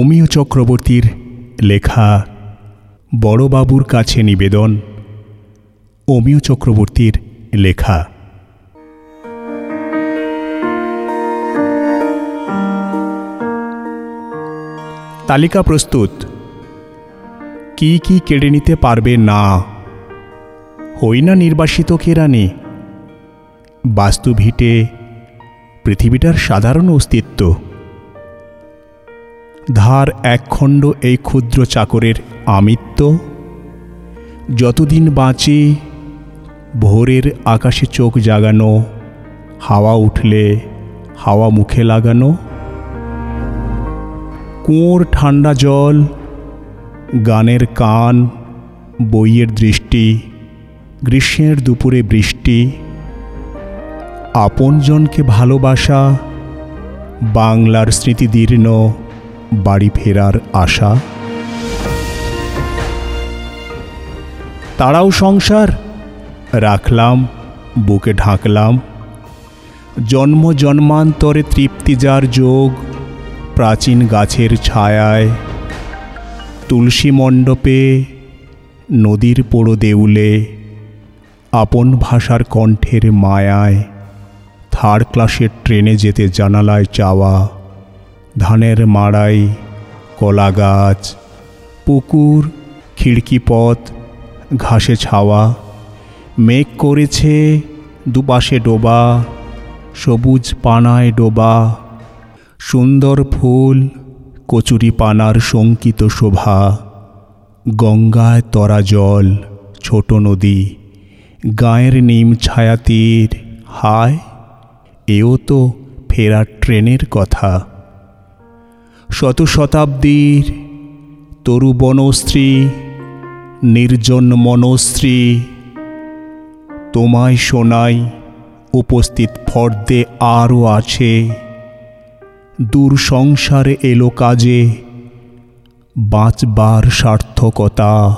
অমিয় চক্রবর্তীর লেখা বড়বাবুর কাছে নিবেদন, অমিয় চক্রবর্তীর লেখা। তালিকা প্রস্তুত। কি কি কেড়ে নিতে পারবে না? হই না নির্বাসিত কেরানি বাস্তু ভিটে পৃথিবীটার সাধারণ অস্তিত্ব। ধার একখণ্ড এই ক্ষুদ্র চাকরের আমিত্ব? যতদিন বাঁচি, ভোরের আকাশে চোখ জাগানো, হাওয়া উঠলে হাওয়া মুখে লাগানো? কুঁয়োর ঠান্ডা জল, গানের কান, বইয়ের দৃষ্টি, গ্রীষ্মের দুপুরে বৃষ্টি? আপনজনকে ভালোবাসা বাংলার স্মৃতিদীর্ণ বাড়ি ফেরার আশা? তারাও সংসার। রাখলাম, বুকে ঢাকলাম। জন্ম জন্মান্তরে তৃপ্তি যার যোগ, প্রাচীন গাছের ছায়ায়। তুলসী মণ্ডপে, নদীর পোড়ো দেউলে, আপন ভাষার কণ্ঠের মায়ায়। থার্ড ক্লাসের ট্রেনে যেতে জানালায় চাওয়া। ধানের মাড়াই কলা গাছ পুকুর, খিড়কি পথ, ঘাসে ছাওয়া, মেঘ করেছে দুপাশে ডোবা, সবুজ পানায় ডোবা, সুন্দর ফুল, কচুরি পানার শঙ্কিত শোভা, গঙ্গায় তরা জল, ছোট নদী, গায়ের নিম ছায়া তীর হায়, এও তো ফেরার ট্রেনের কথা। শত শতাব্দীর তরু বনশ্রী, নির্জন মনশ্রী, তোমায় শোনাই উপস্থিত ফর্দে আরও আছে। দূর সংসারে এলো কাজে, বাঁচবার সার্থকতা।